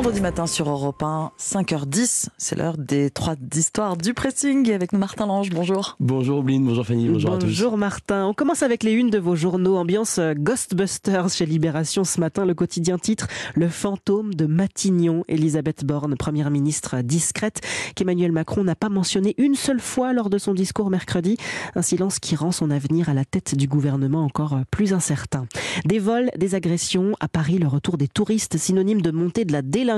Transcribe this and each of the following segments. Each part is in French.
vendredi matin sur Europe 1, 5h10. C'est l'heure des trois histoires du pressing avec nous Martin Lange. Bonjour. Bonjour Blin, bonjour Fanny, bonjour, à tous. Bonjour Martin. On commence avec les unes de vos journaux. Ambiance euh, Ghostbusters chez Libération ce matin. Le quotidien titre Le fantôme de Matignon. Elisabeth Borne, première ministre discrète, qu'Emmanuel Macron n'a pas mentionné une seule fois lors de son discours mercredi. Un silence qui rend son avenir à la tête du gouvernement encore plus incertain. Des vols, des agressions. À Paris, le retour des touristes, synonyme de montée de la délinquance.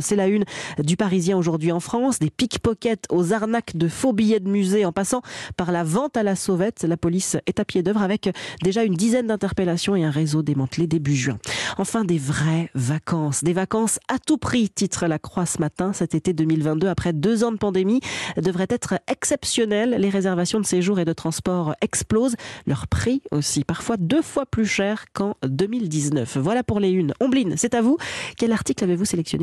C'est la une du Parisien aujourd'hui en France. Des pickpockets aux arnaques de faux billets de musée en passant par la vente à la sauvette. La police est à pied d'œuvre avec déjà une dizaine d'interpellations et un réseau démantelé début juin. Enfin, des vraies vacances. Des vacances à tout prix, titre La Croix ce matin. Cet été 2022, après deux ans de pandémie, devrait être exceptionnel. Les réservations de séjour et de transport explosent. Leur prix aussi, parfois deux fois plus cher qu'en 2019. Voilà pour les unes. Ombline, c'est à vous. Quel article avez-vous sélectionné?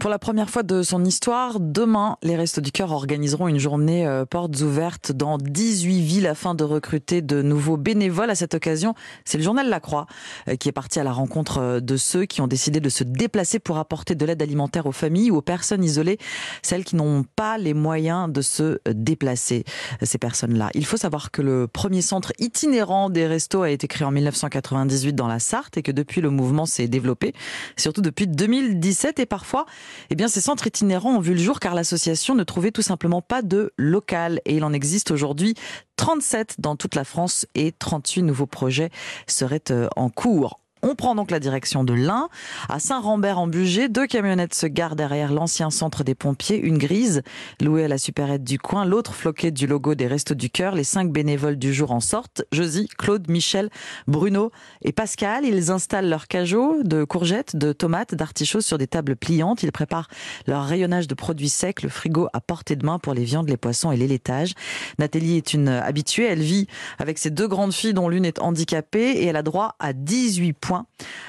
Pour la première fois de son histoire, demain, les Restos du Cœur organiseront une journée euh, portes ouvertes dans 18 villes afin de recruter de nouveaux bénévoles. À cette occasion, c'est le journal La Croix euh, qui est parti à la rencontre euh, de ceux qui ont décidé de se déplacer pour apporter de l'aide alimentaire aux familles ou aux personnes isolées, celles qui n'ont pas les moyens de se déplacer, ces personnes-là. Il faut savoir que le premier centre itinérant des restos a été créé en 1998 dans la Sarthe et que depuis le mouvement s'est développé, surtout depuis 2017 et parfois, eh ces centres itinérants ont vu le jour car l'association ne trouvait tout simplement pas de local et il en existe aujourd'hui 37 dans toute la France et 38 nouveaux projets seraient euh, en cours. On prend donc la direction de l'Ain. À Saint-Rambert-en-Bugey, deux camionnettes se garent derrière l'ancien centre des pompiers, une grise louée à la supérette du coin, l'autre floquée du logo des Restos du Cœur. Les cinq bénévoles du jour en sortent. Josie, Claude, Michel, Bruno et Pascal. Ils installent leurs cajots de courgettes, de tomates, d'artichauts sur des tables pliantes. Ils préparent leur rayonnage de produits secs, le frigo à portée de main pour les viandes, les poissons et les laitages. Nathalie est une habituée. Elle vit avec ses deux grandes filles dont l'une est handicapée et elle a droit à 18 points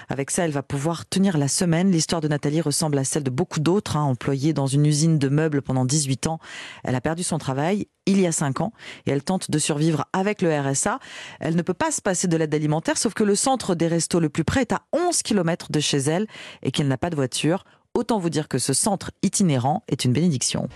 avec ça, elle va pouvoir tenir la semaine. L'histoire de Nathalie ressemble à celle de beaucoup d'autres, hein, employées dans une usine de meubles pendant 18 ans. Elle a perdu son travail il y a 5 ans et elle tente de survivre avec le RSA. Elle ne peut pas se passer de l'aide alimentaire, sauf que le centre des restos le plus près est à 11 km de chez elle et qu'elle n'a pas de voiture. Autant vous dire que ce centre itinérant est une bénédiction.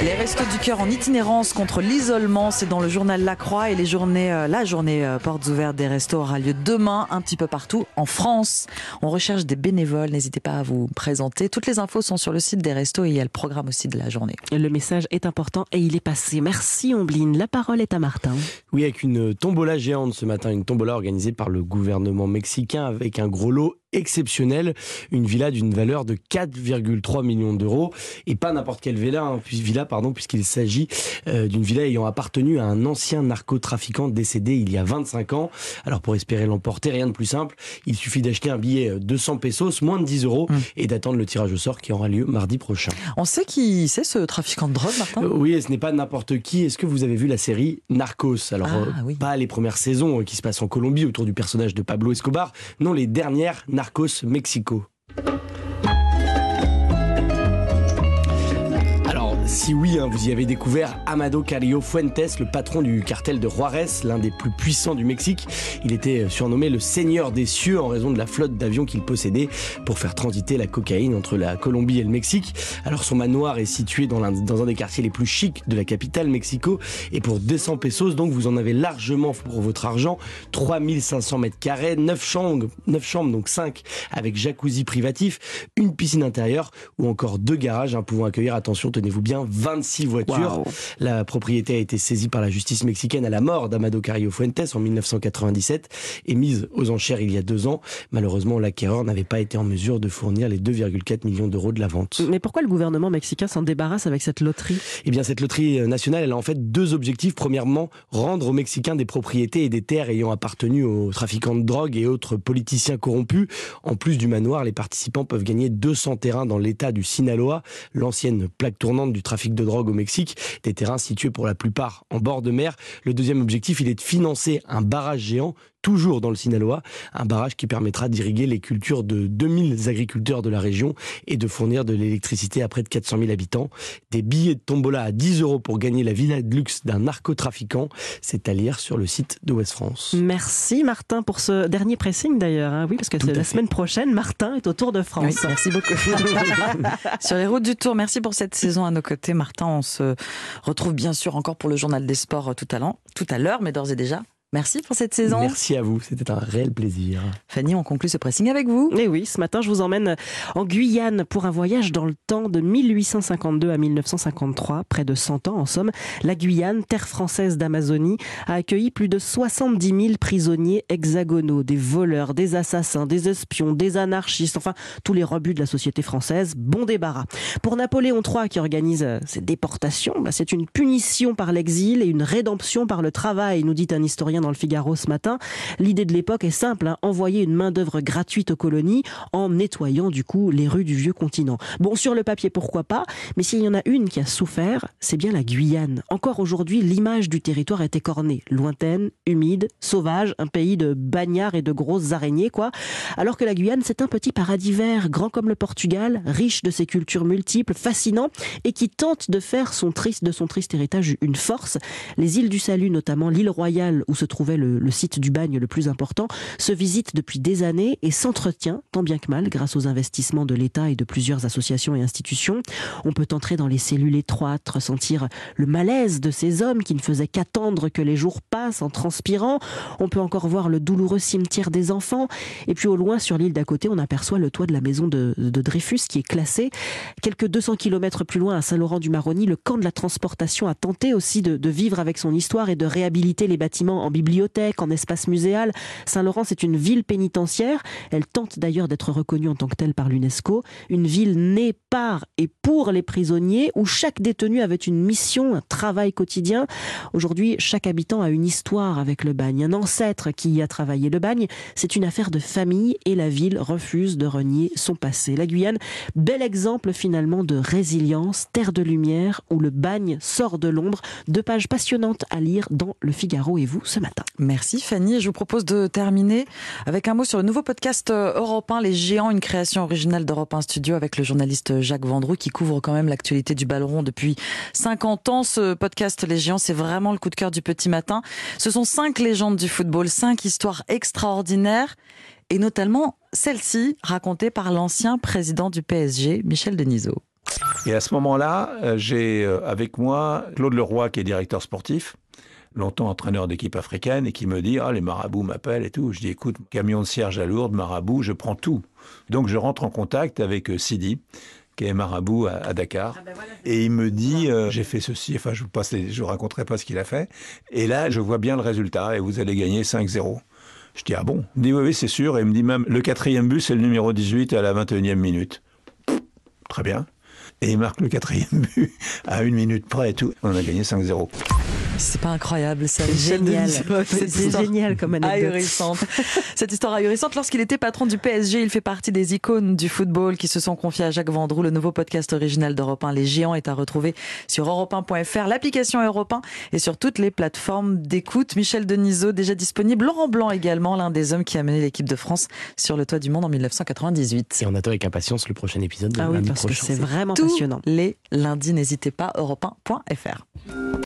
Les Restos du Cœur en itinérance contre l'isolement, c'est dans le journal La Croix et les journées, euh, la journée euh, portes ouvertes des restos aura lieu demain un petit peu partout en France. On recherche des bénévoles, n'hésitez pas à vous présenter. Toutes les infos sont sur le site des restos et il y a le programme aussi de la journée. Le message est important et il est passé. Merci Ombline. La parole est à Martin. Oui, avec une tombola géante ce matin, une tombola organisée par le gouvernement mexicain avec un gros lot exceptionnel, une villa d'une valeur de 4,3 millions d'euros et pas n'importe quelle villa, hein, villa pardon, puisqu'il s'agit euh, d'une villa ayant appartenu à un ancien narcotrafiquant décédé il y a 25 ans. Alors pour espérer l'emporter, rien de plus simple, il suffit d'acheter un billet 200 euh, pesos, moins de 10 euros, hum. et d'attendre le tirage au sort qui aura lieu mardi prochain. On sait qui c'est ce trafiquant de drogue, Martin? Euh, Oui, ce n'est pas n'importe qui. Est-ce que vous avez vu la série Narcos? Alors ah, pas les premières saisons qui se passent en Colombie autour du personnage de Pablo Escobar, non les dernières Narcos Mexico. Si oui, hein, vous y avez découvert Amado Carrillo Fuentes, le patron du cartel de Juarez, l'un des plus puissants du Mexique. Il était surnommé le Seigneur des cieux en raison de la flotte d'avions qu'il possédait pour faire transiter la cocaïne entre la Colombie et le Mexique. Alors son manoir est situé dans un, dans un des quartiers les plus chics de la capitale Mexico et pour 200 pesos, donc vous en avez largement pour votre argent. 3500 mètres carrés, 9 chambres, 9 chambres donc 5 avec jacuzzi privatif, une piscine intérieure ou encore deux garages hein, pouvant accueillir, attention, tenez-vous bien, 26 voitures. La propriété a été saisie par la justice mexicaine à la mort d'Amado Carrillo Fuentes en 1997 et mise aux enchères il y a deux ans. Malheureusement, l'acquéreur n'avait pas été en mesure de fournir les 2,4 millions d'euros de la vente. Mais pourquoi le gouvernement mexicain s'en débarrasse avec cette loterie? Eh bien, cette loterie nationale, elle a en fait deux objectifs. Premièrement, rendre aux Mexicains des propriétés et des terres ayant appartenu aux trafiquants de drogue et autres politiciens corrompus. En plus du manoir, les participants peuvent gagner 200 terrains dans l'état du Sinaloa, l'ancienne plaque tournante du trafic de drogue au Mexique, des terrains situés pour la plupart en bord de mer. Le deuxième objectif, il est de financer un barrage géant toujours dans le Sinaloa, un barrage qui permettra d'irriguer les cultures de 2000 agriculteurs de la région et de fournir de l'électricité à près de 400 000 habitants. Des billets de tombola à 10 euros pour gagner la villa de luxe d'un narcotrafiquant, c'est à lire sur le site de West France. Merci Martin pour ce dernier pressing d'ailleurs. Hein. Oui, parce que c'est la semaine prochaine, Martin est au Tour de France. merci beaucoup. sur les routes du Tour, merci pour cette saison à nos côtés. Martin, on se retrouve bien sûr encore pour le journal des sports tout à l'heure, mais d'ores et déjà, Merci pour cette saison. Merci à vous, c'était un réel plaisir. Fanny, on conclut ce pressing avec vous. Et eh oui, ce matin, je vous emmène en Guyane pour un voyage dans le temps de 1852 à 1953, près de 100 ans en somme. La Guyane, terre française d'Amazonie, a accueilli plus de 70 000 prisonniers hexagonaux, des voleurs, des assassins, des espions, des anarchistes, enfin tous les rebuts de la société française. Bon débarras. Pour Napoléon III qui organise ces déportations, bah, c'est une punition par l'exil et une rédemption par le travail, nous dit un historien dans le Figaro ce matin. L'idée de l'époque est simple, hein, envoyer une main-d'œuvre gratuite aux colonies en nettoyant du coup les rues du vieux continent. Bon, sur le papier, pourquoi pas, mais s'il y en a une qui a souffert, c'est bien la Guyane. Encore aujourd'hui, l'image du territoire est écornée, lointaine, humide, sauvage, un pays de bagnards et de grosses araignées, quoi. Alors que la Guyane, c'est un petit paradis vert, grand comme le Portugal, riche de ses cultures multiples, fascinant, et qui tente de faire son triste, de son triste héritage une force. Les îles du Salut, notamment l'île Royale, où se trouvait le, site du bagne le plus important, se visite depuis des années et s'entretient tant bien que mal grâce aux investissements de l'État et de plusieurs associations et institutions. On peut entrer dans les cellules étroites, ressentir le malaise de ces hommes qui ne faisaient qu'attendre que les jours passent en transpirant. On peut encore voir le douloureux cimetière des enfants. Et puis au loin, sur l'île d'à côté, on aperçoit le toit de la maison de, Dreyfus qui est classé. Quelques 200 kilomètres plus loin, à Saint-Laurent-du-Maroni, le camp de la transportation a tenté aussi de, de vivre avec son histoire et de réhabiliter les bâtiments en bibliothèque, en espace muséal. Saint-Laurent, c'est une ville pénitentiaire. Elle tente d'ailleurs d'être reconnue en tant que telle par l'UNESCO. Une ville née par et pour les prisonniers où chaque détenu avait une mission, un travail quotidien. Aujourd'hui, chaque habitant a une histoire avec le bagne, un ancêtre qui y a travaillé. Le bagne, c'est une affaire de famille et la ville refuse de renier son passé. La Guyane, bel exemple finalement de résilience, terre de lumière où le bagne sort de l'ombre. Deux pages passionnantes à lire dans Le Figaro et vous ce matin. Merci Fanny. Je vous propose de terminer avec un mot sur le nouveau podcast euh, européen Les Géants, une création originale d'Europe 1 Studio avec le journaliste Jacques Vendroux qui couvre quand même l'actualité du ballon depuis 50 ans. Ce podcast Les Géants, c'est vraiment le coup de cœur du petit matin. Ce sont cinq légendes du football, cinq histoires extraordinaires et notamment celle-ci racontée par l'ancien président du PSG, Michel Denisot. Et à ce moment-là, euh, j'ai euh, avec moi Claude Leroy qui est directeur sportif, longtemps entraîneur d'équipe africaine, et qui me dit Ah, les marabouts m'appellent et tout. Je dis Écoute, camion de cierge à lourde, marabout, je prends tout. Donc je rentre en contact avec euh, Sidi, qui est marabout à, Dakar. Ah ben et il me dit euh, J'ai fait ceci, enfin, je ne je raconterai pas ce qu'il a fait. Et là, je vois bien le résultat, et vous allez gagner 5-0. Je dis Ah bon? Il me dit Oui, oui, c'est sûr. Et il me dit même Le quatrième but, c'est le numéro 18 à la 21e minute. Très bien. Et il marque le quatrième but à une minute près et tout. On a gagné 5-0. C'est pas incroyable, ça. Génial. C'est génial comme anecdote. Ahurissante. Cette histoire ahurissante. Lorsqu'il était patron du PSG, il fait partie des icônes du football qui se sont confiées à Jacques Vendroux. Le nouveau podcast original d'Europe 1, Les Géants, est à retrouver sur europe1.fr, l'application Europe 1 et sur toutes les plateformes d'écoute. Michel Denisot, déjà disponible. Laurent Blanc également, l'un des hommes qui a mené l'équipe de France sur le toit du monde en 1998. Et on attend avec impatience le prochain épisode de ah oui, parce que c'est vraiment passionnant. Les lundis, n'hésitez pas, europe1.fr.